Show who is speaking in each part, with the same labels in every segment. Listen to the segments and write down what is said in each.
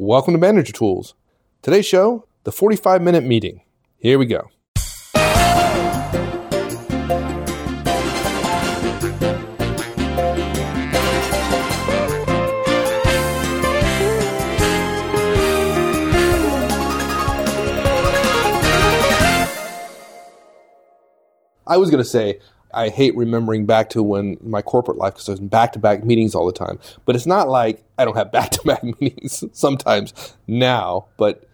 Speaker 1: Welcome to Manager Tools. Today's show, the 45 minute meeting. Here we go. I was going to say, I hate remembering back to when my corporate life because I was in back to back meetings all the time. But it's not like I don't have back to back meetings sometimes now, but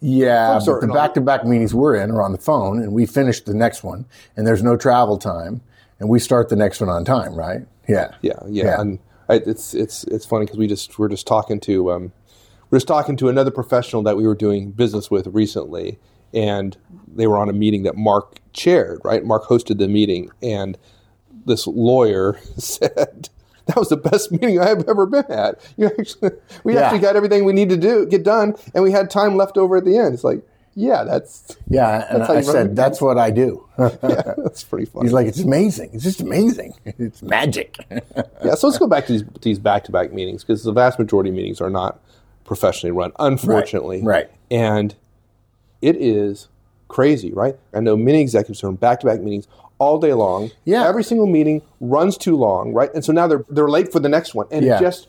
Speaker 2: Yeah, but the back to back meetings we're in are on the phone and we finish the next one and there's no travel time and we start the next one on time, right? Yeah.
Speaker 1: yeah, yeah.
Speaker 2: Yeah.
Speaker 1: And I, it's it's it's funny because we just we're just talking to um, we're just talking to another professional that we were doing business with recently, and they were on a meeting that Mark chaired. Right, Mark hosted the meeting, and this lawyer said. That was the best meeting I have ever been at. You actually, we
Speaker 2: Yeah.
Speaker 1: actually got everything we need to do, get done, and we had time left over at the end. It's like, yeah, that's
Speaker 2: Yeah, and
Speaker 1: That's how
Speaker 2: I
Speaker 1: you
Speaker 2: said, that's what I do.
Speaker 1: yeah, that's pretty funny.
Speaker 2: He's like, it's amazing. It's just amazing. It's magic.
Speaker 1: Yeah, so let's go back to these these back to back meetings because the vast majority of meetings are not professionally run, unfortunately.
Speaker 2: Right. right.
Speaker 1: And it is crazy, right? I know many executives are in back to back meetings all day long.
Speaker 2: Yeah.
Speaker 1: Every single meeting runs too long, right? And so now they're they're late for the next one, and
Speaker 2: Yeah.
Speaker 1: it just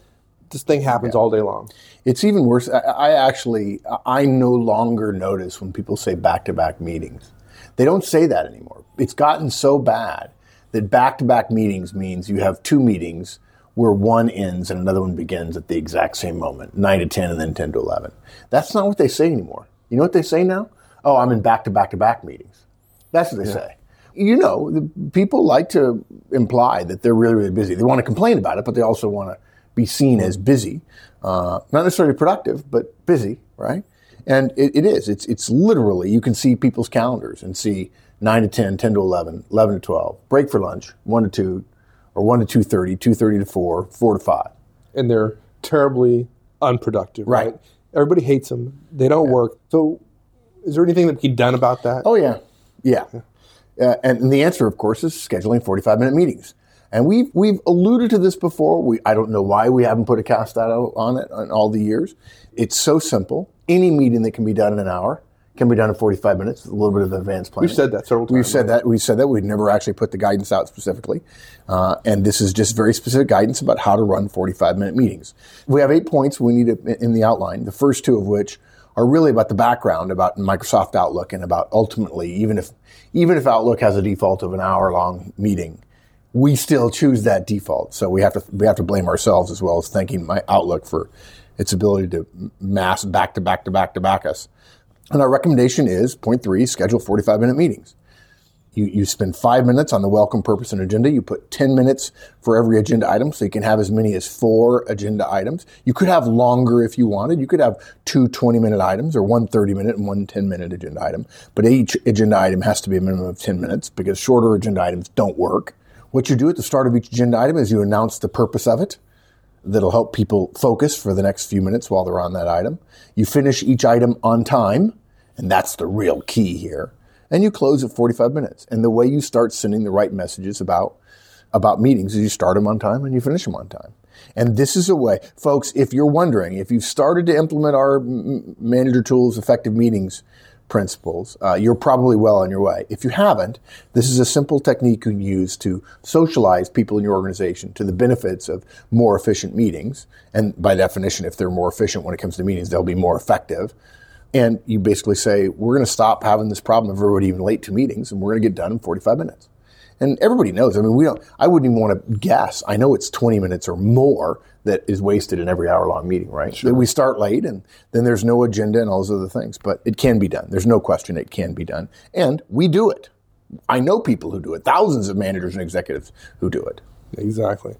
Speaker 1: this thing happens all day long.
Speaker 2: It's even worse. I, I actually, I no longer notice when people say back to back meetings. They don't say that anymore. It's gotten so bad that back to back meetings means you have two meetings where one ends and another one begins at the exact same moment, 9 to 10 and then 10 to 11. That's not what they say anymore. You know what they say now? Oh, I'm in back to back to back meetings. That's what they say. You know, the people like to imply that they're really, really busy. They want to complain about it, but they also want to be seen as busy. Uh, not necessarily productive, but busy, right? And it, it is. It's, it's literally, you can see people's calendars and see 9 to 10, 10 to 11, 11 to 12, break for lunch, 1 to 2, or 1 to 2.30, 2.30 to 4, 4 to 5.
Speaker 1: And they're terribly unproductive, right?
Speaker 2: Right.
Speaker 1: Everybody hates them. They don't work. So, is there anything that can be done about that?
Speaker 2: Oh yeah, yeah. Uh, and, and the answer, of course, is scheduling forty-five minute meetings. And we've we've alluded to this before. We I don't know why we haven't put a cast out on it in all the years. It's so simple. Any meeting that can be done in an hour can be done in forty-five minutes. with A little bit of advanced planning.
Speaker 1: We've said that several times.
Speaker 2: We've said that. We've said that. We've never actually put the guidance out specifically. Uh, and this is just very specific guidance about how to run 45 minute meetings. We have eight points we need to, in the outline, the first two of which are really about the background about Microsoft Outlook and about ultimately, even if, even if Outlook has a default of an hour long meeting, we still choose that default. So we have to, we have to blame ourselves as well as thanking my Outlook for its ability to mass back to back to back to back us. And our recommendation is point three, schedule 45 minute meetings. You, you spend five minutes on the welcome purpose and agenda. You put 10 minutes for every agenda item, so you can have as many as four agenda items. You could have longer if you wanted. You could have two 20 minute items or one 30 minute and one 10 minute agenda item. But each agenda item has to be a minimum of 10 minutes because shorter agenda items don't work. What you do at the start of each agenda item is you announce the purpose of it that'll help people focus for the next few minutes while they're on that item. You finish each item on time, and that's the real key here. And you close at 45 minutes. And the way you start sending the right messages about about meetings is you start them on time and you finish them on time. And this is a way, folks, if you're wondering, if you've started to implement our manager tools, effective meetings principles, uh, you're probably well on your way. If you haven't, this is a simple technique you can use to socialize people in your organization to the benefits of more efficient meetings. And by definition, if they're more efficient when it comes to meetings, they'll be more effective. And you basically say, we're going to stop having this problem of everybody even late to meetings and we're going to get done in 45 minutes. And everybody knows. I mean, we don't, I wouldn't even want to guess. I know it's 20 minutes or more that is wasted in every hour long meeting, right? That We start late and then there's no agenda and all those other things, but it can be done. There's no question it can be done. And we do it. I know people who do it, thousands of managers and executives who do it.
Speaker 1: Exactly.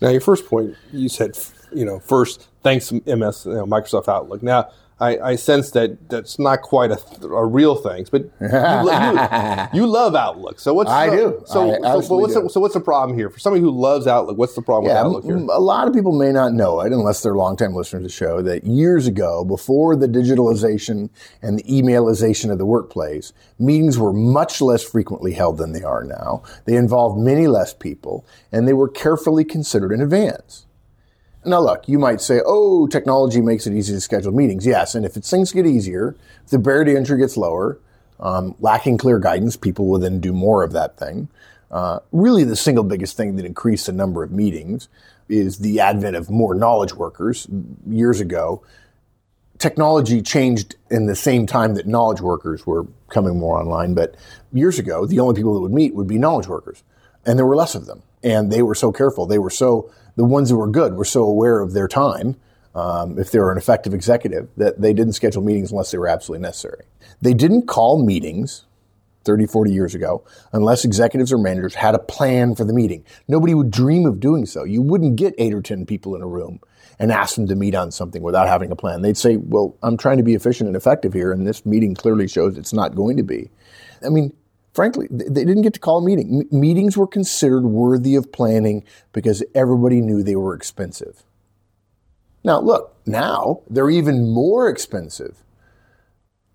Speaker 1: Now, your first point, you said, you know, first, thanks MS, you know, Microsoft Outlook. Now, I, I sense that that's not quite a, a real thing, but you, lo- you, you love Outlook. So what's
Speaker 2: I
Speaker 1: so,
Speaker 2: do.
Speaker 1: So,
Speaker 2: I
Speaker 1: so, what's
Speaker 2: do.
Speaker 1: The, so what's the problem here for somebody who loves Outlook? What's the problem
Speaker 2: Yeah,
Speaker 1: with Outlook here?
Speaker 2: a lot of people may not know it unless they're longtime listeners to the show that years ago, before the digitalization and the emailization of the workplace, meetings were much less frequently held than they are now. They involved many less people and they were carefully considered in advance. Now, look, you might say, oh, technology makes it easy to schedule meetings. Yes, and if things get easier, the barrier to entry gets lower, um, lacking clear guidance, people will then do more of that thing. Uh, really, the single biggest thing that increased the number of meetings is the advent of more knowledge workers. Years ago, technology changed in the same time that knowledge workers were coming more online. But years ago, the only people that would meet would be knowledge workers, and there were less of them. And they were so careful. They were so the ones who were good were so aware of their time. Um, if they were an effective executive, that they didn't schedule meetings unless they were absolutely necessary. They didn't call meetings 30, 40 years ago unless executives or managers had a plan for the meeting. Nobody would dream of doing so. You wouldn't get eight or 10 people in a room and ask them to meet on something without having a plan. They'd say, well, I'm trying to be efficient and effective here, and this meeting clearly shows it's not going to be. I mean, frankly, they didn't get to call a meeting. M- meetings were considered worthy of planning because everybody knew they were expensive. Now, look, now they're even more expensive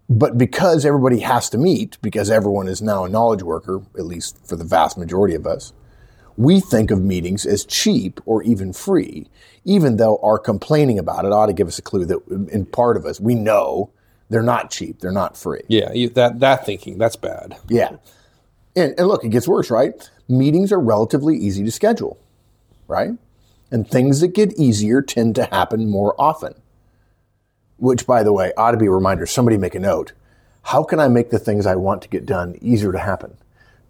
Speaker 2: but because everybody has to meet, because everyone is now a knowledge worker, at least for the vast majority of us, we think of meetings as cheap or even free, even though our complaining about it ought to give us a clue that in part of us, we know they're not cheap, they're not free.
Speaker 1: Yeah, that, that thinking, that's bad.
Speaker 2: Yeah. And, and look, it gets worse, right? Meetings are relatively easy to schedule, right? And things that get easier tend to happen more often which by the way ought to be a reminder somebody make a note how can i make the things i want to get done easier to happen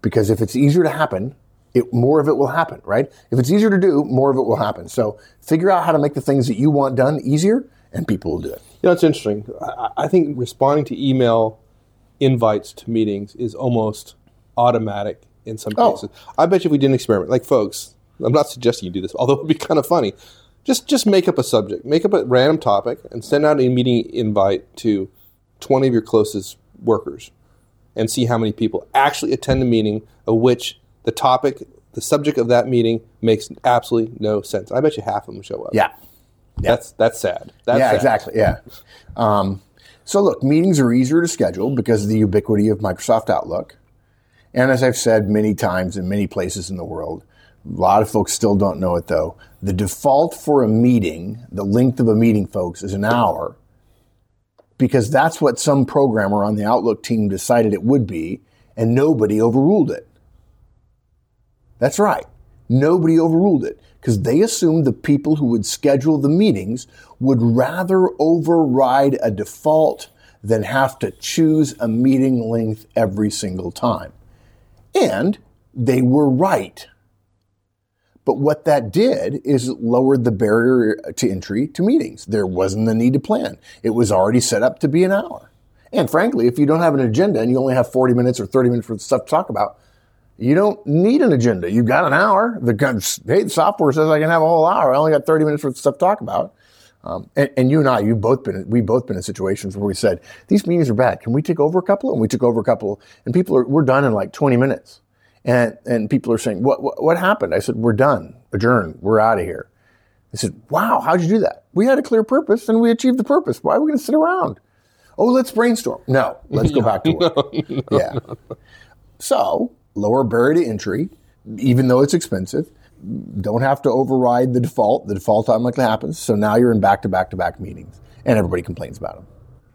Speaker 2: because if it's easier to happen it, more of it will happen right if it's easier to do more of it will happen so figure out how to make the things that you want done easier and people will do it
Speaker 1: know it's interesting i, I think responding to email invites to meetings is almost automatic in some oh. cases i bet you if we did an experiment like folks i'm not suggesting you do this although it would be kind of funny just just make up a subject, make up a random topic, and send out a meeting invite to 20 of your closest workers, and see how many people actually attend the meeting of which the topic, the subject of that meeting makes absolutely no sense. I bet you half of them show up.
Speaker 2: Yeah,
Speaker 1: yeah. that's that's sad. That's
Speaker 2: yeah,
Speaker 1: sad.
Speaker 2: exactly. Yeah. Um, so look, meetings are easier to schedule because of the ubiquity of Microsoft Outlook. And as I've said many times in many places in the world, a lot of folks still don't know it though. The default for a meeting, the length of a meeting, folks, is an hour because that's what some programmer on the Outlook team decided it would be, and nobody overruled it. That's right. Nobody overruled it because they assumed the people who would schedule the meetings would rather override a default than have to choose a meeting length every single time. And they were right. But what that did is lowered the barrier to entry to meetings. There wasn't the need to plan. It was already set up to be an hour. And frankly, if you don't have an agenda and you only have 40 minutes or 30 minutes for stuff to talk about, you don't need an agenda. You've got an hour. The, hey, the software says I can have a whole hour. I only got 30 minutes worth of stuff to talk about. Um, and, and, you and I, you've both been, we've both been in situations where we said, these meetings are bad. Can we take over a couple? And we took over a couple and people are, we're done in like 20 minutes. And, and people are saying, what, what, what happened? I said, we're done, Adjourn. we're out of here. They said, wow, how'd you do that? We had a clear purpose and we achieved the purpose. Why are we going to sit around? Oh, let's brainstorm. No, let's go back to work. no, no, yeah. So lower barrier to entry, even though it's expensive. Don't have to override the default. The default automatically happens. So now you're in back to back to back meetings and everybody complains about them.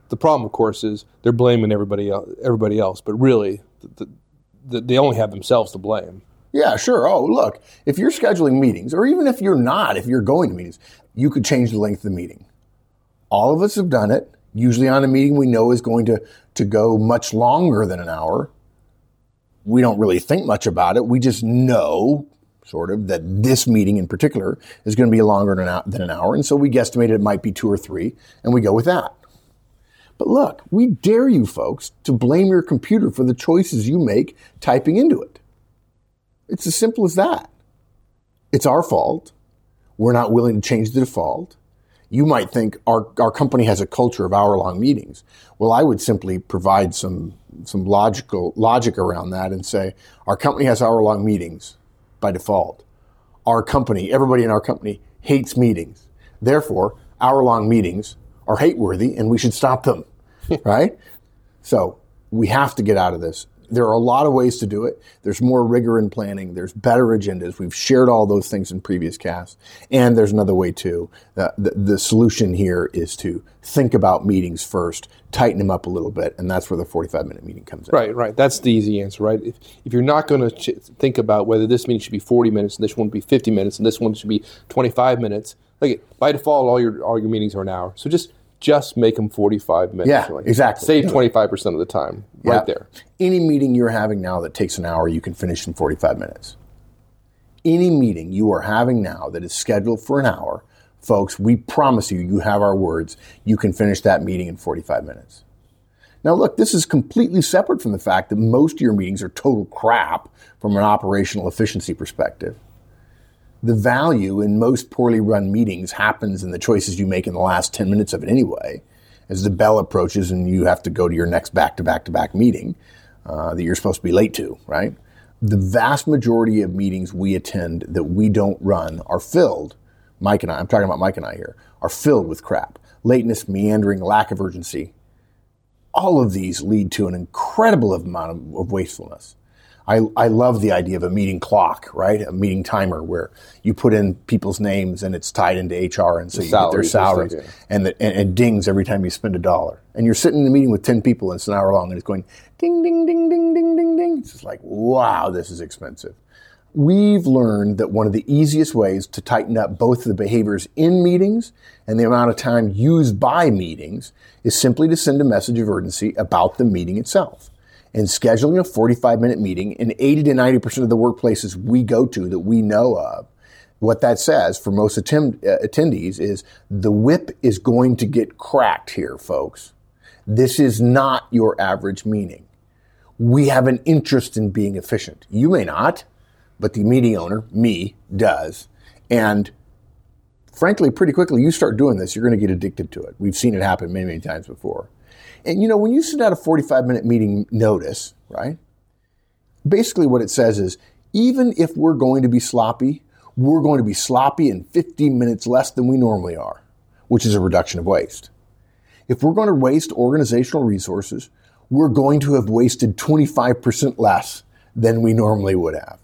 Speaker 1: The problem, of course, is they're blaming everybody else, everybody else, but really the, they only have themselves to blame.
Speaker 2: Yeah, sure. Oh, look, if you're scheduling meetings, or even if you're not, if you're going to meetings, you could change the length of the meeting. All of us have done it. Usually on a meeting we know is going to, to go much longer than an hour. We don't really think much about it. We just know, sort of, that this meeting in particular is going to be longer than an hour. And so we guesstimated it might be two or three, and we go with that. But look, we dare you folks to blame your computer for the choices you make typing into it. It's as simple as that. It's our fault. We're not willing to change the default. You might think our, our company has a culture of hour long meetings. Well, I would simply provide some, some logical logic around that and say our company has hour long meetings by default. Our company, everybody in our company hates meetings. Therefore, hour long meetings are hate worthy and we should stop them. right? So we have to get out of this. There are a lot of ways to do it. There's more rigor in planning. There's better agendas. We've shared all those things in previous casts. And there's another way too. The, the, the solution here is to think about meetings first, tighten them up a little bit, and that's where the 45 minute meeting comes in.
Speaker 1: Right, right. That's the easy answer, right? If, if you're not going to ch- think about whether this meeting should be 40 minutes and this one be 50 minutes and this one should be 25 minutes, like by default, all your all your meetings are an hour. So just just make them 45 minutes.
Speaker 2: Yeah,
Speaker 1: Like,
Speaker 2: exactly.
Speaker 1: Save 25% of the time
Speaker 2: Yeah.
Speaker 1: right there.
Speaker 2: Any meeting you're having now that takes an hour, you can finish in 45 minutes. Any meeting you are having now that is scheduled for an hour, folks, we promise you, you have our words, you can finish that meeting in 45 minutes. Now, look, this is completely separate from the fact that most of your meetings are total crap from an operational efficiency perspective. The value in most poorly run meetings happens in the choices you make in the last 10 minutes of it anyway, as the bell approaches and you have to go to your next back to back to back meeting uh, that you're supposed to be late to, right? The vast majority of meetings we attend that we don't run are filled, Mike and I, I'm talking about Mike and I here, are filled with crap. Lateness, meandering, lack of urgency. All of these lead to an incredible amount of, of wastefulness. I, I love the idea of a meeting clock, right? A meeting timer where you put in people's names and it's tied into HR and so you get their
Speaker 1: salaries and
Speaker 2: salaries
Speaker 1: stuff, yeah.
Speaker 2: and, the, and it dings every time you spend a dollar. And you're sitting in a meeting with 10 people and it's an hour long and it's going ding, ding, ding, ding, ding, ding, ding. It's just like, wow, this is expensive. We've learned that one of the easiest ways to tighten up both the behaviors in meetings and the amount of time used by meetings is simply to send a message of urgency about the meeting itself. And scheduling a 45 minute meeting in 80 to 90% of the workplaces we go to that we know of, what that says for most attend- uh, attendees is the whip is going to get cracked here, folks. This is not your average meeting. We have an interest in being efficient. You may not, but the meeting owner, me, does. And frankly, pretty quickly, you start doing this, you're going to get addicted to it. We've seen it happen many, many times before. And you know, when you send out a 45 minute meeting notice, right? Basically, what it says is even if we're going to be sloppy, we're going to be sloppy in 15 minutes less than we normally are, which is a reduction of waste. If we're going to waste organizational resources, we're going to have wasted 25% less than we normally would have.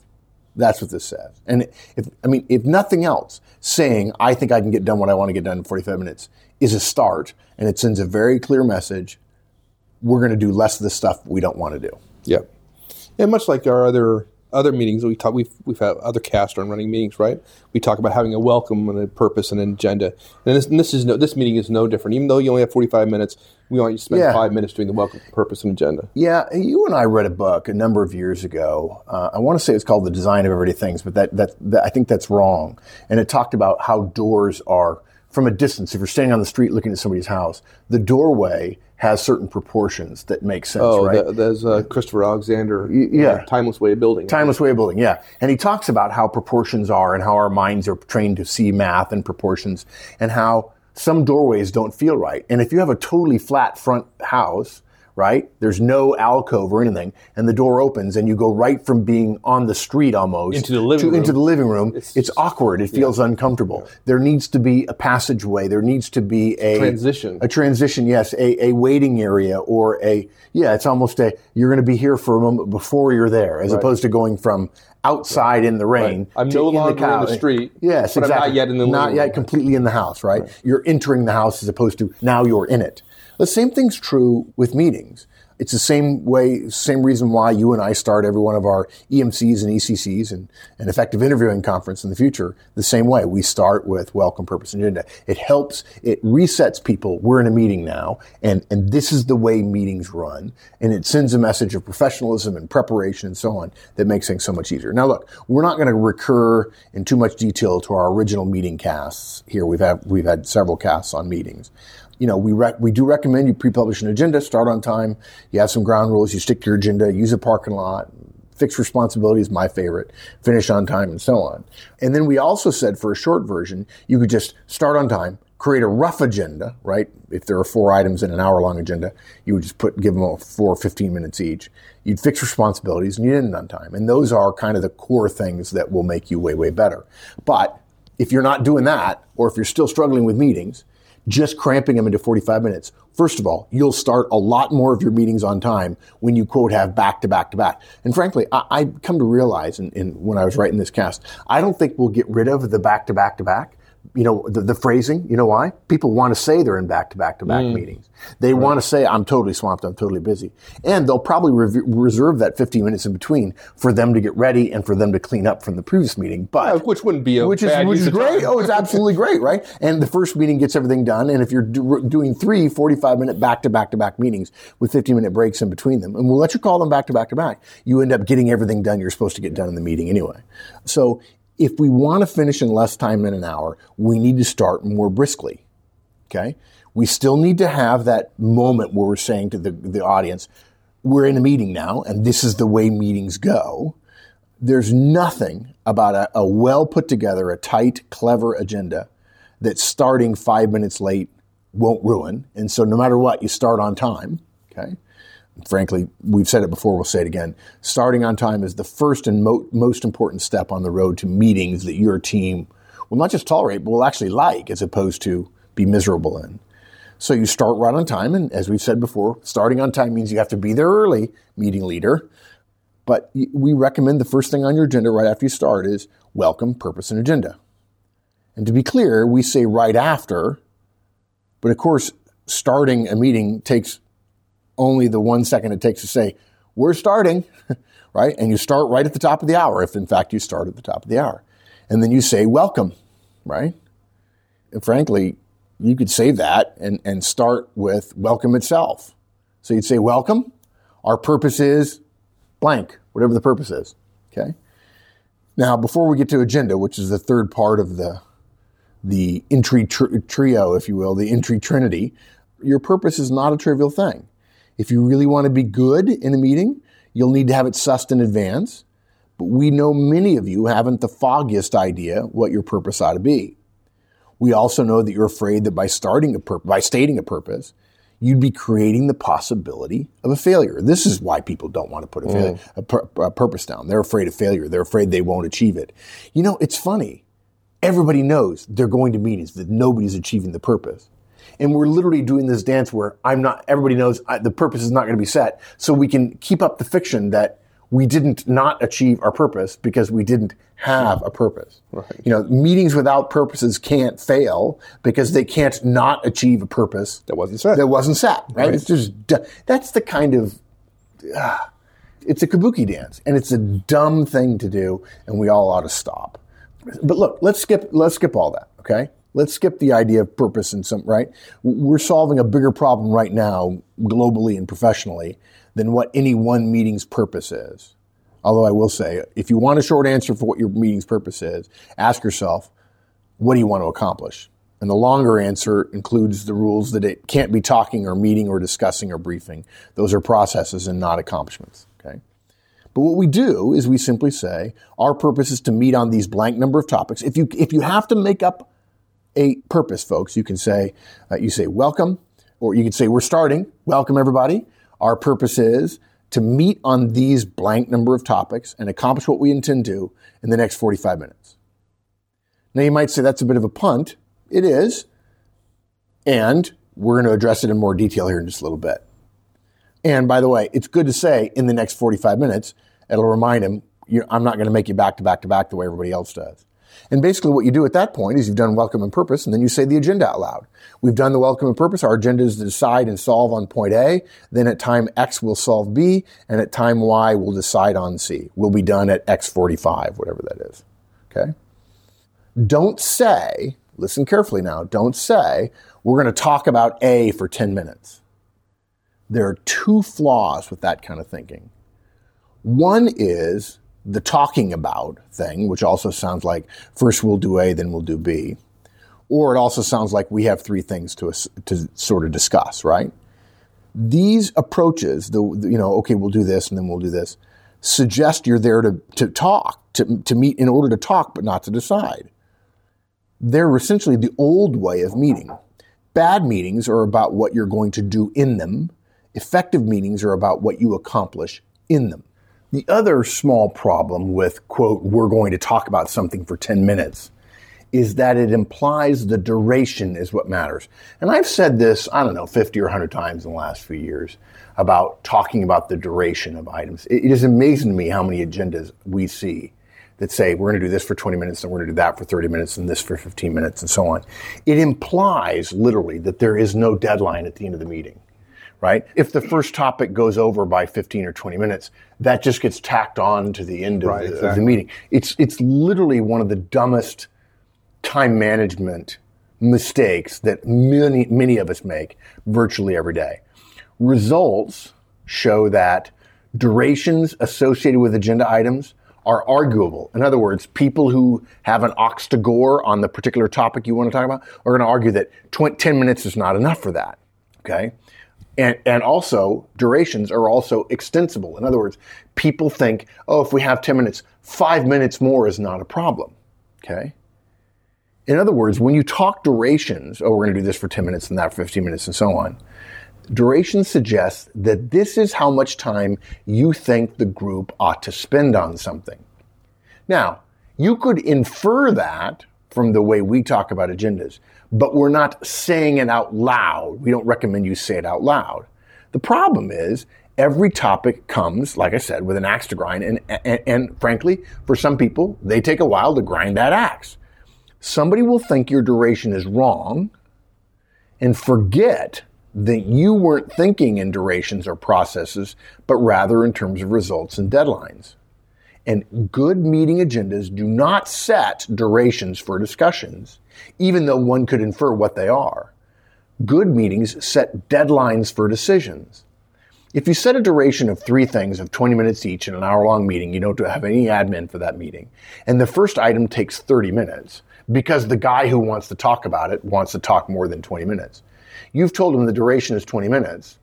Speaker 2: That's what this says. And if, I mean, if nothing else, saying, I think I can get done what I want to get done in 45 minutes is a start and it sends a very clear message. We're going to do less of the stuff we don't want to do.
Speaker 1: Yep. And much like our other other meetings, we talk we've we've had other cast on running meetings, right? We talk about having a welcome and a purpose and an agenda. And this, and this is no this meeting is no different. Even though you only have forty five minutes, we want you to spend
Speaker 2: Yeah.
Speaker 1: five minutes doing the welcome, purpose, and agenda.
Speaker 2: Yeah, you and I read a book a number of years ago. Uh, I want to say it's called The Design of Everyday Things, but that, that, that I think that's wrong. And it talked about how doors are from a distance. If you're standing on the street looking at somebody's house, the doorway has certain proportions that make sense,
Speaker 1: Oh,
Speaker 2: right?
Speaker 1: the, there's uh, Christopher Alexander.
Speaker 2: yeah.
Speaker 1: timeless way of building.
Speaker 2: Timeless way of building, yeah. And he talks about how proportions are and how our minds are trained to see math and proportions and how some doorways don't feel right. And if you have a totally flat front house, right, there's no alcove or anything, and the door opens and you go right from being on the street almost
Speaker 1: Into the living
Speaker 2: to, into
Speaker 1: room.
Speaker 2: the living room, it's,
Speaker 1: just-
Speaker 2: awkward. It feels uncomfortable. There needs to be a passageway. There needs to be a
Speaker 1: Transition.
Speaker 2: a transition, yes, a, a waiting area or a yeah, it's almost a you're going to be here for a moment before you're there, as opposed to going from outside in the rain.
Speaker 1: I'm
Speaker 2: to
Speaker 1: no
Speaker 2: in
Speaker 1: longer in the street,
Speaker 2: Yes,
Speaker 1: but I'm not
Speaker 2: exactly.
Speaker 1: yet in the
Speaker 2: not yet
Speaker 1: room.
Speaker 2: completely in the house, right? You're entering the house as opposed to now you're in it. The same thing's true with meetings. It's the same way, same reason why you and I start every one of our EMCs and ECCs and an effective interviewing conference in the future the same way. We start with welcome, purpose, and agenda. It helps, it resets people. We're in a meeting now, and, and this is the way meetings run. And it sends a message of professionalism and preparation and so on that makes things so much easier. Now, look, we're not going to recur in too much detail to our original meeting casts here. We've had, we've had several casts on meetings you know, we rec- we do recommend you pre-publish an agenda, start on time. You have some ground rules. You stick to your agenda. Use a parking lot. Fixed responsibility is my favorite. Finish on time and so on. And then we also said for a short version, you could just start on time, create a rough agenda, right? If there are four items in an hour long agenda, you would just put, give them four, 15 minutes each. You'd fix responsibilities and you'd end on time. And those are kind of the core things that will make you way, way better. But if you're not doing that, or if you're still struggling with meetings, just cramping them into 45 minutes. First of all, you'll start a lot more of your meetings on time when you quote have back to back to back. And frankly, I, I come to realize in, in, when I was writing this cast, I don't think we'll get rid of the back to back to back you know, the, the, phrasing. You know why? People want to say they're in back to back to back mm. meetings. They right. want to say, I'm totally swamped, I'm totally busy. And they'll probably re- reserve that 15 minutes in between for them to get ready and for them to clean up from the previous meeting. But
Speaker 1: yeah, which wouldn't be a
Speaker 2: which is, which is great. oh, it's absolutely great, right? And the first meeting gets everything done. And if you're do, doing three 45 minute back to back to back meetings with 15 minute breaks in between them, and we'll let you call them back to back to back, you end up getting everything done you're supposed to get done in the meeting anyway. So if we want to finish in less time than an hour, we need to start more briskly. Okay? We still need to have that moment where we're saying to the, the audience, we're in a meeting now, and this is the way meetings go. There's nothing about a, a well put together, a tight, clever agenda that starting five minutes late won't ruin. And so no matter what, you start on time. Okay frankly, we've said it before, we'll say it again. Starting on time is the first and mo- most important step on the road to meetings that your team will not just tolerate, but will actually like as opposed to be miserable in. So you start right on time. And as we've said before, starting on time means you have to be there early, meeting leader. But we recommend the first thing on your agenda right after you start is welcome, purpose, and agenda. And to be clear, we say right after, but of course, starting a meeting takes only the one second it takes to say, we're starting, right? And you start right at the top of the hour, if in fact you start at the top of the hour. And then you say, welcome, right? And frankly, you could save that and, and start with welcome itself. So you'd say, welcome. Our purpose is blank, whatever the purpose is. Okay. Now, before we get to agenda, which is the third part of the, the entry tr- trio, if you will, the entry trinity, your purpose is not a trivial thing. If you really want to be good in a meeting, you'll need to have it sussed in advance. But we know many of you haven't the foggiest idea what your purpose ought to be. We also know that you're afraid that by starting a pur- by stating a purpose, you'd be creating the possibility of a failure. This is why people don't want to put a, mm. a, pur- a purpose down. They're afraid of failure. They're afraid they won't achieve it. You know, it's funny. Everybody knows they're going to meetings that nobody's achieving the purpose. And we're literally doing this dance where I'm not, everybody knows I, the purpose is not going to be set. So we can keep up the fiction that we didn't not achieve our purpose because we didn't have a purpose. Right. You know, meetings without purposes can't fail because they can't not achieve a purpose
Speaker 1: that wasn't set.
Speaker 2: That wasn't set. Right? right. It's just that's the kind of uh, it's a kabuki dance, and it's a dumb thing to do, and we all ought to stop. But look, let's skip let's skip all that. Okay, Let's skip the idea of purpose and some, right? We're solving a bigger problem right now, globally and professionally, than what any one meeting's purpose is. Although I will say, if you want a short answer for what your meeting's purpose is, ask yourself, what do you want to accomplish? And the longer answer includes the rules that it can't be talking or meeting or discussing or briefing. Those are processes and not accomplishments. Okay. But what we do is we simply say our purpose is to meet on these blank number of topics. If you if you have to make up a purpose, folks. You can say, uh, you say welcome, or you can say we're starting. Welcome, everybody. Our purpose is to meet on these blank number of topics and accomplish what we intend to in the next 45 minutes. Now you might say that's a bit of a punt. It is. And we're going to address it in more detail here in just a little bit. And by the way, it's good to say in the next 45 minutes, it'll remind him, I'm not going to make you back to back to back the way everybody else does. And basically what you do at that point is you've done welcome and purpose, and then you say the agenda out loud. We've done the welcome and purpose. Our agenda is to decide and solve on point A. Then at time X, we'll solve B. And at time Y, we'll decide on C. We'll be done at X45, whatever that is. Okay? Don't say, listen carefully now, don't say, we're going to talk about A for 10 minutes. There are two flaws with that kind of thinking. One is the talking about thing, which also sounds like first we'll do A, then we'll do B. Or it also sounds like we have three things to, to sort of discuss, right? These approaches, the, you know, okay, we'll do this and then we'll do this, suggest you're there to, to talk, to, to meet in order to talk, but not to decide. They're essentially the old way of meeting. Bad meetings are about what you're going to do in them. Effective meetings are about what you accomplish in them. The other small problem with, quote, we're going to talk about something for 10 minutes is that it implies the duration is what matters. And I've said this, I don't know, 50 or 100 times in the last few years about talking about the duration of items. It is amazing to me how many agendas we see that say we're going to do this for 20 minutes and we're going to do that for 30 minutes and this for 15 minutes and so on. It implies literally that there is no deadline at the end of the meeting right? If the first topic goes over by 15 or 20 minutes, that just gets tacked on to the end of,
Speaker 1: Right,
Speaker 2: the, of the meeting. It's, it's literally one of the dumbest time management mistakes that many, many of us make virtually every day. Results show that durations associated with agenda items are arguable. In other words, people who have an ox to gore on the particular topic you want to talk about are going to argue that 20, 10 minutes is not enough for that. Okay. And, and also, durations are also extensible. In other words, people think, oh, if we have 10 minutes, five minutes more is not a problem. Okay. In other words, when you talk durations, oh, we're going to do this for 10 minutes and that for 15 minutes and so on, duration suggests that this is how much time you think the group ought to spend on something. Now, you could infer that from the way we talk about agendas, but we're not saying it out loud. We don't recommend you say it out loud. The problem is every topic comes, like I said, with an axe to grind, and, and, and frankly, for some people, they take a while to grind that axe. Somebody will think your duration is wrong and forget that you weren't thinking in durations or processes, but rather in terms of results and deadlines. And good meeting agendas do not set durations for discussions, even though one could infer what they are. Good meetings set deadlines for decisions. If you set a duration of three things of 20 minutes each in an hour long meeting, you don't have any admin for that meeting, and the first item takes 30 minutes because the guy who wants to talk about it wants to talk more than 20 minutes. You've told him the duration is 20 minutes,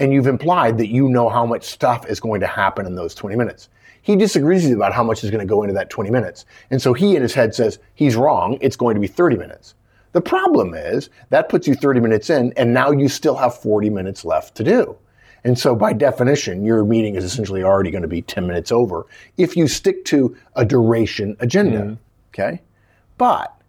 Speaker 2: and you've implied that you know how much stuff is going to happen in those 20 minutes. He disagrees with you about how much is going to go into that 20 minutes. And so he in his head says, he's wrong, it's going to be 30 minutes. The problem is that puts you 30 minutes in, and now you still have 40 minutes left to do. And so by definition, your meeting is essentially already going to be 10 minutes over if you stick to a duration agenda. Mm-hmm. Okay? But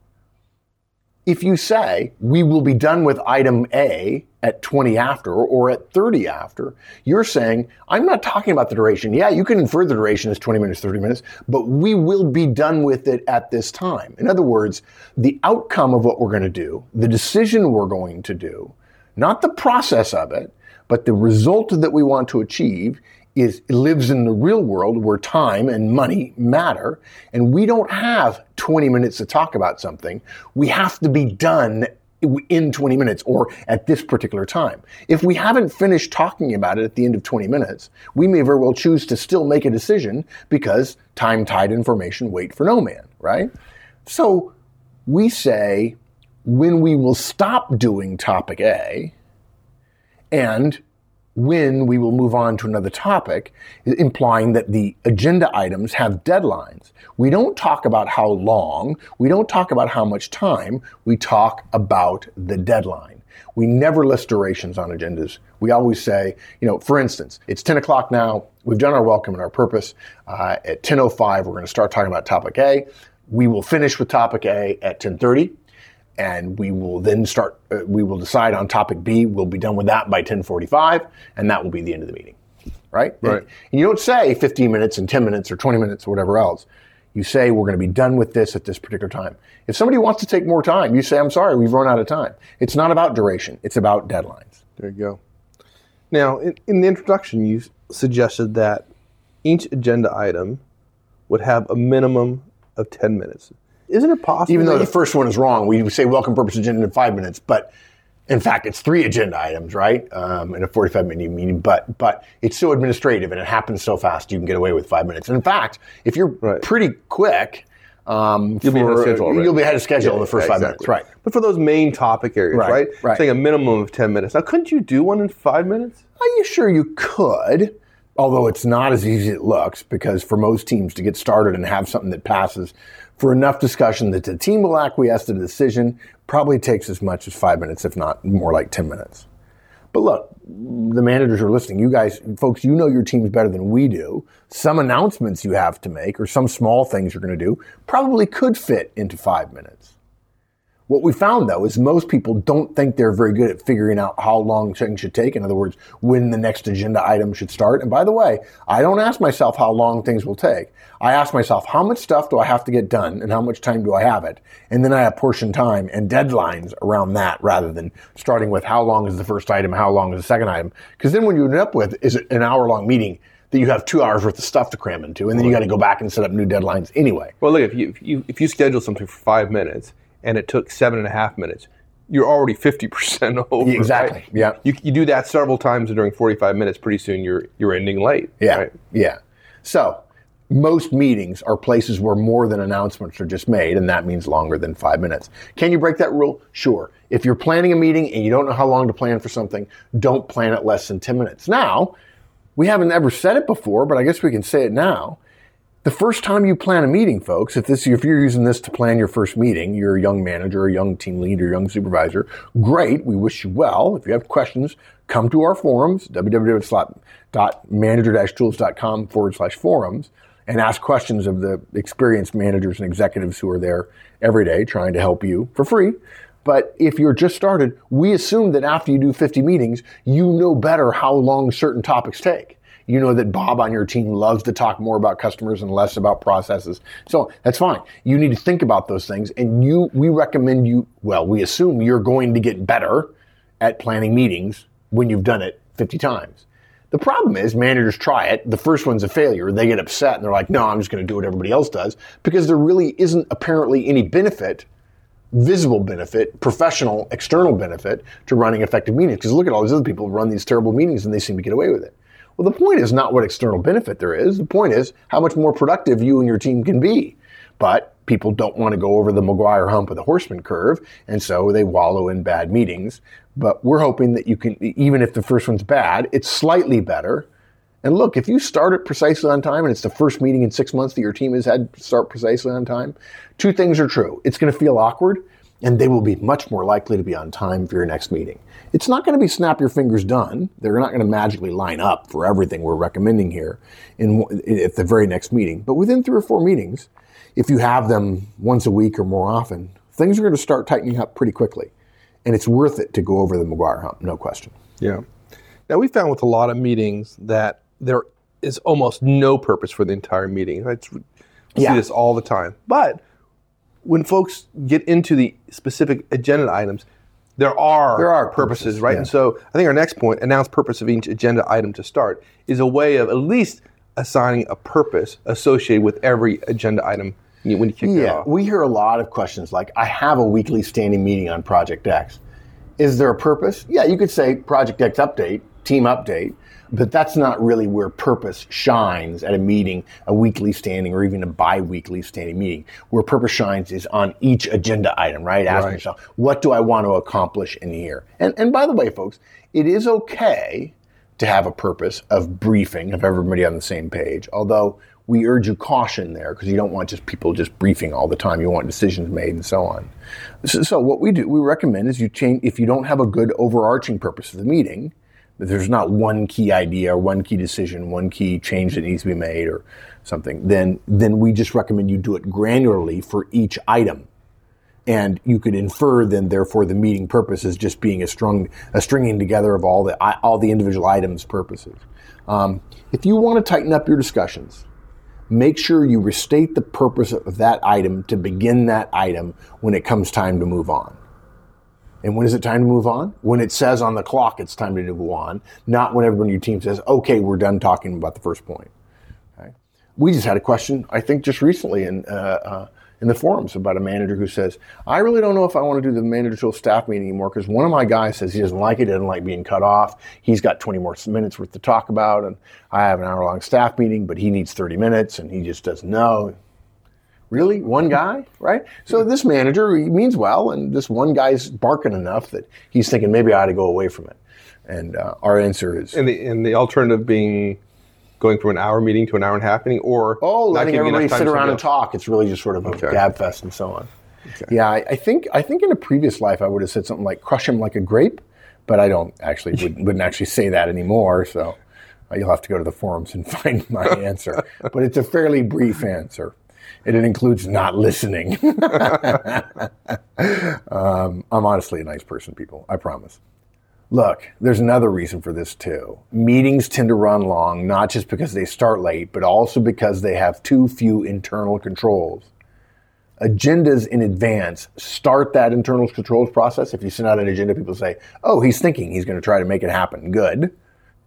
Speaker 2: if you say we will be done with item A at 20 after or at 30 after, you're saying, I'm not talking about the duration. Yeah, you can infer the duration is 20 minutes, 30 minutes, but we will be done with it at this time. In other words, the outcome of what we're going to do, the decision we're going to do, not the process of it, but the result that we want to achieve is lives in the real world where time and money matter and we don't have 20 minutes to talk about something. We have to be done in 20 minutes or at this particular time. If we haven't finished talking about it at the end of 20 minutes we may very well choose to still make a decision because time tied information wait for no man right? So we say when we will stop doing topic a and when we will move on to another topic, implying that the agenda items have deadlines. We don't talk about how long, we don't talk about how much time, we talk about the deadline. We never list durations on agendas. We always say, you know, for instance, it's 10 o'clock now, we've done our welcome and our purpose. Uh, at 10.05, we're going to start talking about topic A. We will finish with topic A at 10.30 and we will then start uh, we will decide on topic b. We'll be done with that by 1045 and that will be the end of the meeting right?
Speaker 1: Right.
Speaker 2: and, and you don't say 15 minutes and 10 minutes or 20 minutes or whatever else. You say we're going to be done with this at this particular time. If somebody wants to take more time you say i'm sorry we've run out of time. It's not about duration. It's about deadlines.
Speaker 1: There you go. Now, in, in the introduction, you suggested that each agenda item would have a minimum of 10 minutes. Isn't it possible?
Speaker 2: even though the first one is wrong we say welcome purpose agenda in five minutes but in fact it's three agenda items right um, in a 45 minute meeting but but it's so administrative and it happens so fast you can get away with five minutes and in fact if you're
Speaker 1: Right.
Speaker 2: pretty quick um,
Speaker 1: You'll be ahead of schedule already.
Speaker 2: you'll be ahead of schedule in
Speaker 1: Yeah,
Speaker 2: the first
Speaker 1: yeah,
Speaker 2: five
Speaker 1: exactly.
Speaker 2: minutes right
Speaker 1: But for those main topic areas,
Speaker 2: Right,
Speaker 1: right?
Speaker 2: right.
Speaker 1: Saying a minimum of 10 minutes. Now, couldn't you do one in five minutes?
Speaker 2: Are you sure you could? Although it's not as easy as it looks, because for most teams to get started and have something that passes for enough discussion that the team will acquiesce to the decision probably takes as much as five minutes, if not more like 10 minutes. But look, the managers are listening. You guys, folks, you know your teams better than we do. Some announcements you have to make or some small things you're going to do probably could fit into five minutes. What we found though is most people don't think they're very good at figuring out how long things should take. In other words, when the next agenda item should start. And by the way, I don't ask myself how long things will take. I ask myself, how much stuff do I have to get done and how much time do I have it? And then I apportion time and deadlines around that rather than starting with how long is the first item, how long is the second item. Because then what you end up with is an hour long meeting that you have two hours worth of stuff to cram into, and then you got to go back and set up new deadlines anyway.
Speaker 1: Well, look, if you, if you if you schedule something for five minutes and it took seven and a half minutes, you're already fifty percent over.
Speaker 2: Exactly.
Speaker 1: Right?
Speaker 2: Yeah.
Speaker 1: You, you do that several times during forty five minutes. Pretty soon, you're you're ending late.
Speaker 2: Yeah.
Speaker 1: right?
Speaker 2: Yeah. So most meetings are places where more than announcements are just made, and that means longer than five minutes. Can you break that rule? Sure. If you're planning a meeting and you don't know how long to plan for something, don't plan it less than 10 minutes. Now, we haven't ever said it before, but I guess we can say it now. The first time you plan a meeting, folks, if this if you're using this to plan your first meeting, you're a young manager, a young team leader, a young supervisor, great. We wish you well. If you have questions, come to our forums, www.manager-tools.com forward slash forums, and ask questions of the experienced managers and executives who are there every day trying to help you for free. But if you're just started, we assume that after you do 50 meetings, you know better how long certain topics take. You know that Bob on your team loves to talk more about customers and less about processes. So that's fine. You need to think about those things and you, we recommend you, well, we assume you're going to get better at planning meetings when you've done it 50 times. The problem is managers try it. The first one's a failure. They get upset and they're like, no, I'm just going to do what everybody else does because there really isn't apparently any benefit visible benefit, professional, external benefit to running effective meetings. Because look at all these other people who run these terrible meetings and they seem to get away with it. Well, the point is not what external benefit there is. The point is how much more productive you and your team can be. But people don't want to go over the McGuire hump of the horseman curve, and so they wallow in bad meetings. But we're hoping that you can, even if the first one's bad, it's slightly better. And look, if you start it precisely on time and it's the first meeting in six months that your team has had start precisely on time, two things are true. It's going to feel awkward, and they will be much more likely to be on time for your next meeting. It's not going to be snap your fingers done. They're not going to magically line up for everything we're recommending here in, at the very next meeting. But within three or four meetings, if you have them once a week or more often, things are going to start tightening up pretty quickly. And it's worth it to go over the McGuire hump, no question.
Speaker 1: Yeah. Now we found with a lot of meetings that there is almost no purpose for the entire meeting. I see
Speaker 2: Yeah.
Speaker 1: this all the time. But when folks get into the specific agenda items, there are,
Speaker 2: There are
Speaker 1: purposes,
Speaker 2: purposes,
Speaker 1: right?
Speaker 2: yeah.
Speaker 1: And so I think our next point, announced purpose of each agenda item to start, is a way of at least assigning a purpose associated with every agenda item when you kick it
Speaker 2: Yeah,
Speaker 1: off.
Speaker 2: we hear a lot of questions like, I have a weekly standing meeting on Project X. Is there a purpose? Yeah, you could say Project X update, team update, but that's not really where purpose shines at a meeting, a weekly standing, or even a bi weekly standing meeting. Where purpose shines is on each agenda item, right? Ask
Speaker 1: Right.
Speaker 2: yourself, what do I want to accomplish in here? And, and by the way, folks, it is okay to have a purpose of briefing, of everybody on the same page. Although we urge you caution there because you don't want just people just briefing all the time. You want decisions made and so on. So, so what we do, we recommend is you change, if you don't have a good overarching purpose of the meeting, there's not one key idea or one key decision, one key change that needs to be made or something, then, then we just recommend you do it granularly for each item. And you could infer then therefore the meeting purpose is just being a strung a stringing together of all the all the individual items purposes. Um, if you want to tighten up your discussions make sure you restate the purpose of that item to begin that item when it comes time to move on and when is it time to move on? When it says on the clock it's time to move on, not when everyone on your team says, okay, we're done talking about the first point. Okay? We just had a question, I think just recently in, uh, uh, in the forums about a manager who says, I really don't know if I want to do the manager tool staff meeting anymore because one of my guys says he doesn't like it, he doesn't like being cut off. He's got 20 more minutes worth to talk about, and I have an hour long staff meeting, but he needs 30 minutes and he just doesn't know. Really? One guy? Right? So this manager, he means well, and this one guy's barking enough that he's thinking maybe I ought to go away from it. And uh, our answer is
Speaker 1: And the, and the alternative being going from an hour meeting to an hour and a half meeting, or
Speaker 2: Oh, letting everybody sit around and talk. It's really just sort of a
Speaker 1: Okay.
Speaker 2: gab fest and so on. Yeah, I, I think I think in a previous life I would have said something like "crush him like a grape," but I don't actually wouldn't, wouldn't actually say that anymore. So uh, you'll have to go to the forums and find my answer. But it's a fairly brief answer. And it includes not listening. um, I'm honestly a nice person, people. I promise. Look, there's another reason for this too. Meetings tend to run long, not just because they start late, but also because they have too few internal controls. Agendas in advance start that internal controls process. If you send out an agenda, people say, oh, he's thinking he's going to try to make it happen. Good.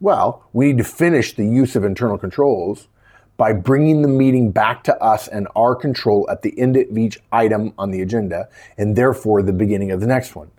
Speaker 2: Well, we need to finish the use of internal controls by bringing the meeting back to us and our control at the end of each item on the agenda, and therefore the beginning of the next one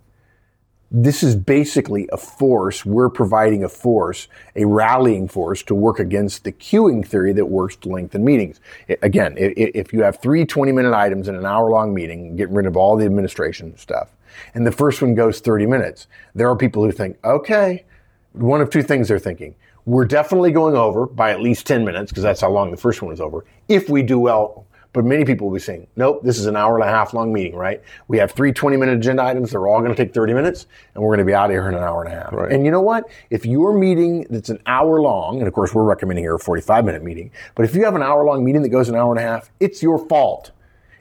Speaker 2: this is basically a force. We're providing a force, a rallying force to work against the queuing theory that works to lengthen meetings. Again, if you have three 20 minute items in an hour long meeting, getting rid of all the administration stuff, and the first one goes 30 minutes, there are people who think, okay, one of two things they're thinking. We're definitely going over by at least 10 minutes because that's how long the first one is over. If we do well but many people will be saying, nope, this is an hour and a half long meeting, right? We have three 20 minute agenda items. They're all going to take 30 minutes and we're going to be out of here in an hour and a half. Right. And you know what? If your meeting that's an hour long, and of course we're recommending here a 45 minute meeting, but if you have an hour long meeting that goes an hour and a half, it's your fault.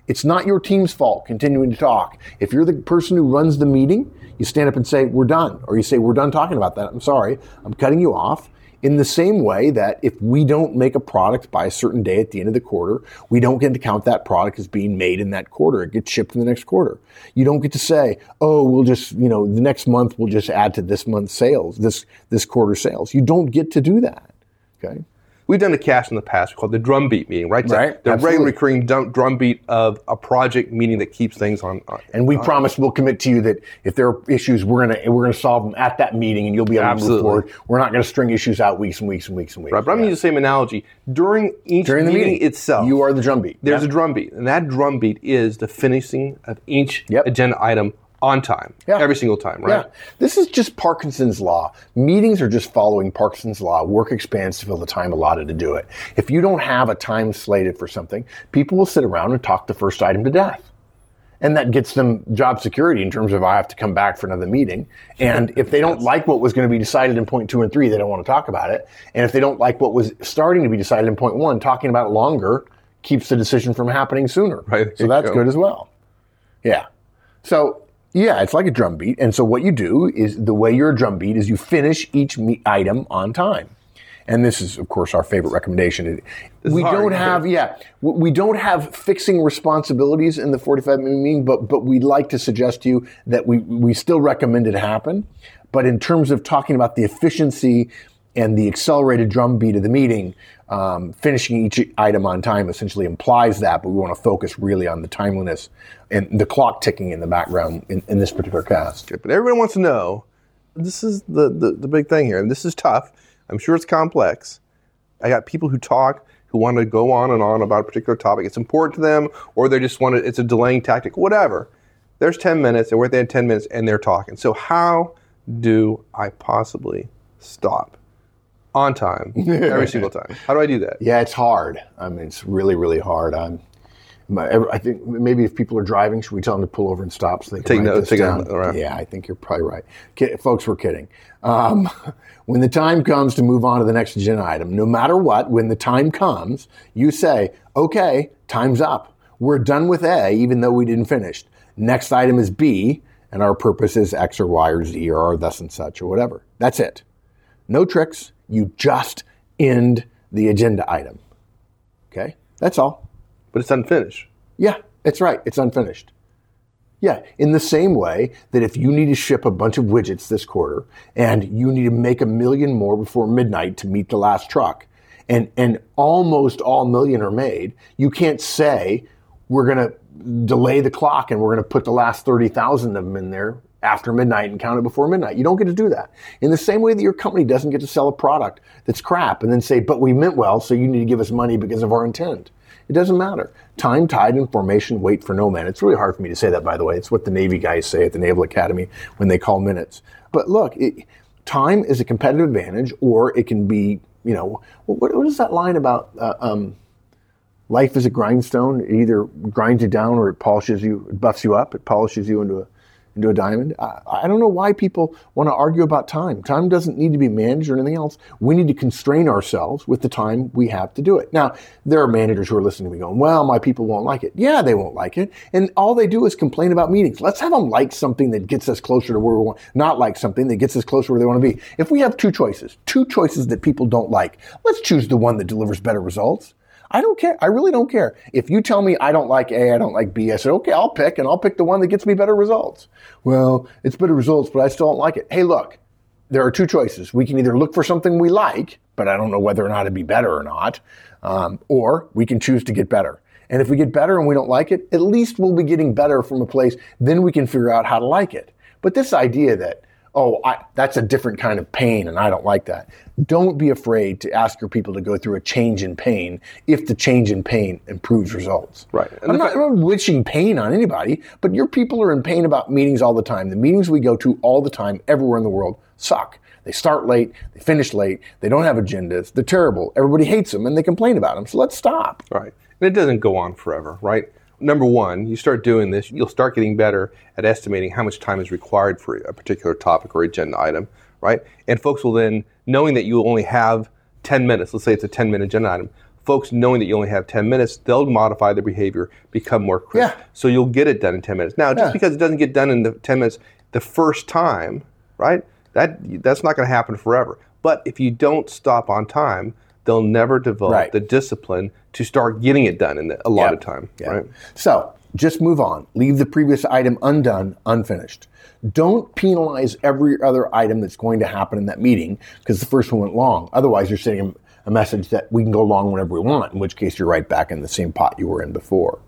Speaker 2: It's not your team's fault continuing to talk. If you're the person who runs the meeting, you stand up and say, we're done. Or you say, we're done talking about that. I'm sorry. I'm cutting you off in the same way that if we don't make a product by a certain day at the end of the quarter, we don't get to count that product as being made in that quarter. It gets shipped in the next quarter. You don't get to say, oh, we'll just, you know, the next month we'll just add to this month's sales, this, this quarter sales. You don't get to do that. Okay.
Speaker 1: We've done a cast in the past called the drumbeat meeting, right?
Speaker 2: right.
Speaker 1: The regular recurring drumbeat of a project meeting that keeps things on. on
Speaker 2: and we on. promise we'll commit to you that if there are issues, we're gonna we're gonna solve them at that meeting, and you'll be able Absolutely. to move forward. We're not gonna string issues out weeks and weeks and weeks and weeks.
Speaker 1: Right, but I'm using the same analogy during each during the meeting, meeting itself.
Speaker 2: You are the drumbeat.
Speaker 1: There's yep. a drumbeat, and that drumbeat is the finishing of each yep. agenda item on time yeah. every single time, right? Yeah.
Speaker 2: This is just Parkinson's law. Meetings are just following Parkinson's law. Work expands to fill the time allotted to do it. If you don't have a time slated for something, people will sit around and talk the first item to death. And that gets them job security in terms of I have to come back for another meeting. And if they don't like what was going to be decided in point two and three, they don't want to talk about it. And if they don't like what was starting to be decided in point one, talking about it longer keeps the decision from happening sooner.
Speaker 1: Right.
Speaker 2: So that's go. good as well. Yeah. So yeah, it's like a drum beat. And so what you do is the way you're a drum beat is you finish each me- item on time. And this is, of course, our favorite recommendation. This we don't have, yeah, we don't have fixing responsibilities in the 45 minute meeting, but, but we'd like to suggest to you that we, we still recommend it happen. But in terms of talking about the efficiency and the accelerated drum beat of the meeting, um, finishing each item on time essentially implies that, but we want to focus really on the timeliness and the clock ticking in the background in, in this particular cast.
Speaker 1: Okay, but everyone wants to know this is the, the, the big thing here, and this is tough. I'm sure it's complex. I got people who talk who want to go on and on about a particular topic. It's important to them, or they just want to, it's a delaying tactic, whatever. There's 10 minutes, and we're at the end 10 minutes, and they're talking. So, how do I possibly stop? On time every single time. How do I do that?
Speaker 2: Yeah, it's hard. I mean, it's really, really hard. I'm, I think maybe if people are driving, should we tell them to pull over and stop so they can take write this down? Right. Yeah, I think you're probably right. Kid, folks, we're kidding. Um, when the time comes to move on to the next agenda item, no matter what, when the time comes, you say, "Okay, time's up. We're done with A, even though we didn't finish. Next item is B, and our purpose is X or Y or Z or thus and such or whatever. That's it. No tricks. You just end the agenda item. Okay? That's all.
Speaker 1: But it's unfinished.
Speaker 2: Yeah, it's right. It's unfinished. Yeah, in the same way that if you need to ship a bunch of widgets this quarter and you need to make a million more before midnight to meet the last truck, and, and almost all million are made, you can't say we're going to delay the clock and we're going to put the last 30,000 of them in there after midnight and count it before midnight. You don't get to do that. In the same way that your company doesn't get to sell a product that's crap and then say, but we meant well, so you need to give us money because of our intent. It doesn't matter. Time, tide, and formation wait for no man. It's really hard for me to say that, by the way. It's what the Navy guys say at the Naval Academy when they call minutes. But look, it, time is a competitive advantage, or it can be, you know, what, what is that line about? Uh, um, life is a grindstone. It either grinds you down or it polishes you, it buffs you up. It polishes you into a into a diamond. I, I don't know why people want to argue about time. Time doesn't need to be managed or anything else. We need to constrain ourselves with the time we have to do it. Now, there are managers who are listening to me going, well, my people won't like it. Yeah, they won't like it. And all they do is complain about meetings. Let's have them like something that gets us closer to where we want, not like something that gets us closer to where they want to be. If we have two choices, two choices that people don't like, let's choose the one that delivers better results. I don't care. I really don't care. If you tell me I don't like A, I don't like B, I said, okay, I'll pick and I'll pick the one that gets me better results. Well, it's better results, but I still don't like it. Hey, look, there are two choices. We can either look for something we like, but I don't know whether or not it'd be better or not, um, or we can choose to get better. And if we get better and we don't like it, at least we'll be getting better from a place. Then we can figure out how to like it. But this idea that oh, I, that's a different kind of pain and I don't like that. Don't be afraid to ask your people to go through a change in pain if the change in pain improves results.
Speaker 1: Right.
Speaker 2: I'm not, I'm not wishing pain on anybody, but your people are in pain about meetings all the time. The meetings we go to all the time, everywhere in the world, suck. They start late, they finish late, they don't have agendas, they're terrible. Everybody hates them and they complain about them. So let's stop.
Speaker 1: Right. And it doesn't go on forever, right? Number one, you start doing this, you'll start getting better at estimating how much time is required for a particular topic or agenda item, right? And folks will then, knowing that you only have 10 minutes, let's say it's a 10 minute agenda item, folks knowing that you only have 10 minutes, they'll modify their behavior, become more crisp.
Speaker 2: Yeah.
Speaker 1: So you'll get it done in 10 minutes. Now, just
Speaker 2: Yeah.
Speaker 1: because it doesn't get done in the 10 minutes the first time, right? That that's not going to happen forever. But if you don't stop on time, they'll never develop
Speaker 2: Right.
Speaker 1: the discipline to start getting it done in the allotted
Speaker 2: of
Speaker 1: time,
Speaker 2: Yeah.
Speaker 1: right?
Speaker 2: So just move on. Leave the previous item undone, unfinished. Don't penalize every other item that's going to happen in that meeting because the first one went long. Otherwise, you're sending a message that we can go long whenever we want, in which case you're right back in the same pot you were in before.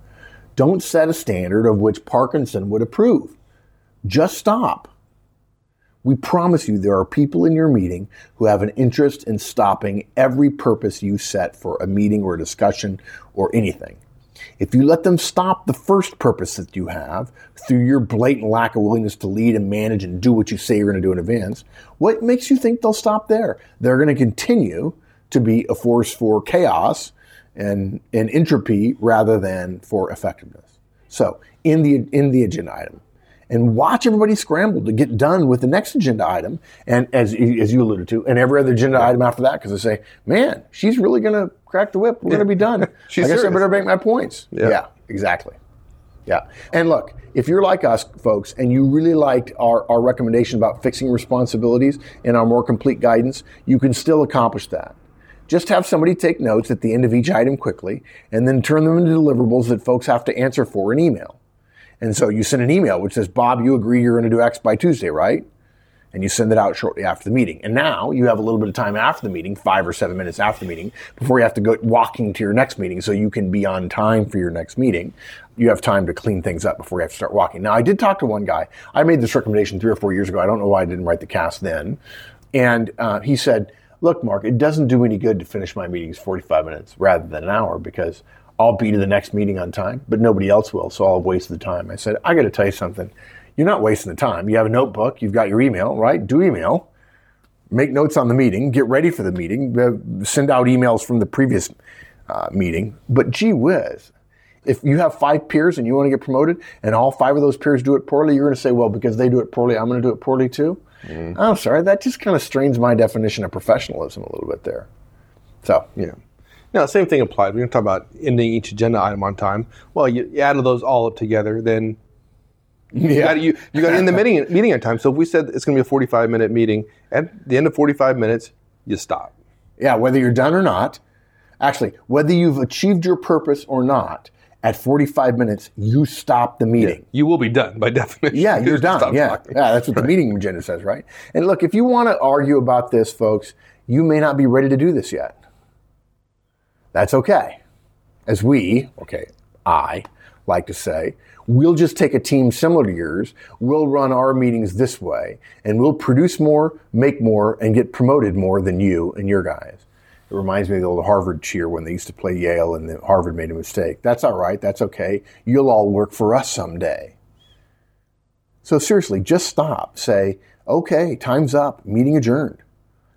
Speaker 2: Don't set a standard of which Parkinson would approve. Just stop. We promise you there are people in your meeting who have an interest in stopping every purpose you set for a meeting or a discussion or anything. If you let them stop the first purpose that you have through your blatant lack of willingness to lead and manage and do what you say you're going to do in advance, what makes you think they'll stop there? They're going to continue to be a force for chaos and, and entropy rather than for effectiveness. So, in the in the agenda item, and watch everybody scramble to get done with the next agenda item. And as, as you alluded to, and every other agenda item after that, because they say, man, she's really going to crack the whip. We're going to be done.
Speaker 1: She's
Speaker 2: I guess I better make my points.
Speaker 1: Yeah.
Speaker 2: exactly. Yeah. And look, if you're like us, folks, and you really liked our, our recommendation about fixing responsibilities and our more complete guidance, you can still accomplish that. Just have somebody take notes at the end of each item quickly and then turn them into deliverables that folks have to answer for in email. And so you send an email which says, Bob, you agree you're going to do X by Tuesday, right? And you send it out shortly after the meeting. And now you have a little bit of time after the meeting, five or seven minutes after the meeting, before you have to go walking to your next meeting so you can be on time for your next meeting. You have time to clean things up before you have to start walking. Now, I did talk to one guy. I made this recommendation three or four years ago. I don't know why I didn't write the cast then. And uh, he said, Look, Mark, it doesn't do any good to finish my meetings 45 minutes rather than an hour because I'll be to the next meeting on time, but nobody else will, so I'll have wasted the time. I said, I got to tell you something. You're not wasting the time. You have a notebook, you've got your email, right? Do email, make notes on the meeting, get ready for the meeting, uh, send out emails from the previous uh, meeting. But gee whiz, if you have five peers and you want to get promoted and all five of those peers do it poorly, you're going to say, well, because they do it poorly, I'm going to do it poorly too. I'm sorry, that just kind of strains my definition of professionalism a little bit there. So,
Speaker 1: Yeah. Now, same thing applies. We're going to talk about ending each agenda item on time. Well, you, you add those all up together, then you got you, you got to end the meeting meeting on time. So if we said it's going to be a 45 minute meeting, at the end of 45 minutes, you stop.
Speaker 2: Yeah, whether you're done or not, actually, whether you've achieved your purpose or not, at 45 minutes, you stop the meeting.
Speaker 1: You will be done by definition.
Speaker 2: Yeah, you're done. Yeah.
Speaker 1: talking.
Speaker 2: yeah, that's what the meeting agenda says, right? And look, if you want to argue about this, folks, you may not be ready to do this yet. That's okay. As we, okay, I like to say, we'll just take a team similar to yours, we'll run our meetings this way, and we'll produce more, make more, and get promoted more than you and your guys. It reminds me of the old Harvard cheer when they used to play Yale and then Harvard made a mistake. That's all right. That's okay. You'll all work for us someday. So seriously, just stop. Say, okay, time's up, meeting adjourned.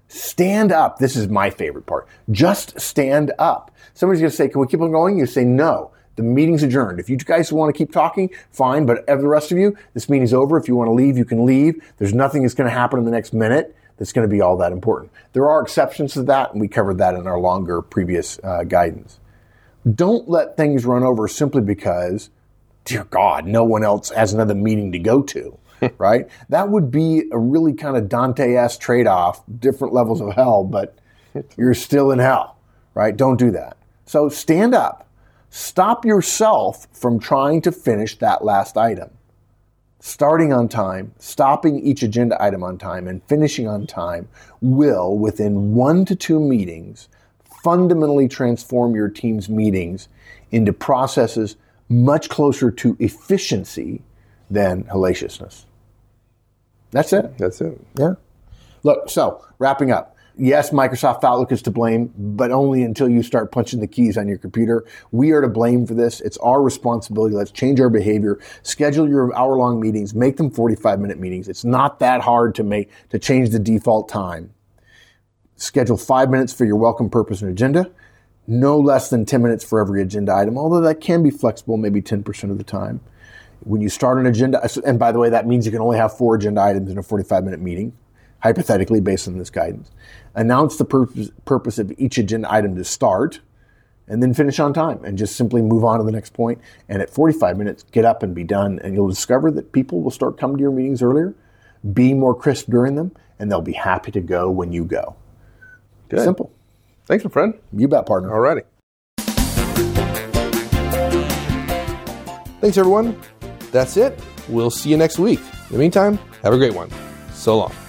Speaker 2: Stand up. This is my favorite part. Just stand up. Somebody's going to say, can we keep on going? You say, no. The meeting's adjourned. If you guys want to keep talking, fine. But the rest of you, this meeting's over. If you want to leave, you can leave. There's nothing that's going to happen in the next minute that's going to be all that important. There are exceptions to that, and we covered that in our longer previous uh, guidance. Don't let things run over simply because, dear God, no one else has another meeting to go to. right? That would be a really kind of Dante-esque trade-off, different levels of hell, but you're still in hell, right? Don't do that. So stand up. Stop yourself from trying to finish that last item. Starting on time, stopping each agenda item on time, and finishing on time will, within one to two meetings, fundamentally transform your team's meetings into processes much closer to efficiency than hellaciousness. That's it.
Speaker 1: That's it.
Speaker 2: Yeah. Look, so wrapping up. Yes, Microsoft Outlook is to blame, but only until you start punching the keys on your computer. We are to blame for this. It's our responsibility. Let's change our behavior. Schedule your hour long meetings. Make them 45 minute meetings. It's not that hard to make, to change the default time. Schedule five minutes for your welcome purpose and agenda. No less than 10 minutes for every agenda item, although that can be flexible, maybe 10% of the time. When you start an agenda, and by the way, that means you can only have four agenda items in a 45 minute meeting, hypothetically, based on this guidance. Announce the purpose, purpose of each agenda item to start, and then finish on time and just simply move on to the next point. And at 45 minutes, get up and be done. And you'll discover that people will start coming to your meetings earlier, be more crisp during them, and they'll be happy to go when you go.
Speaker 1: Good.
Speaker 2: Simple.
Speaker 1: Thanks, my friend.
Speaker 2: You bet, partner.
Speaker 1: Alrighty. Thanks, everyone. That's it. We'll see you next week. In the meantime, have a great one. So long.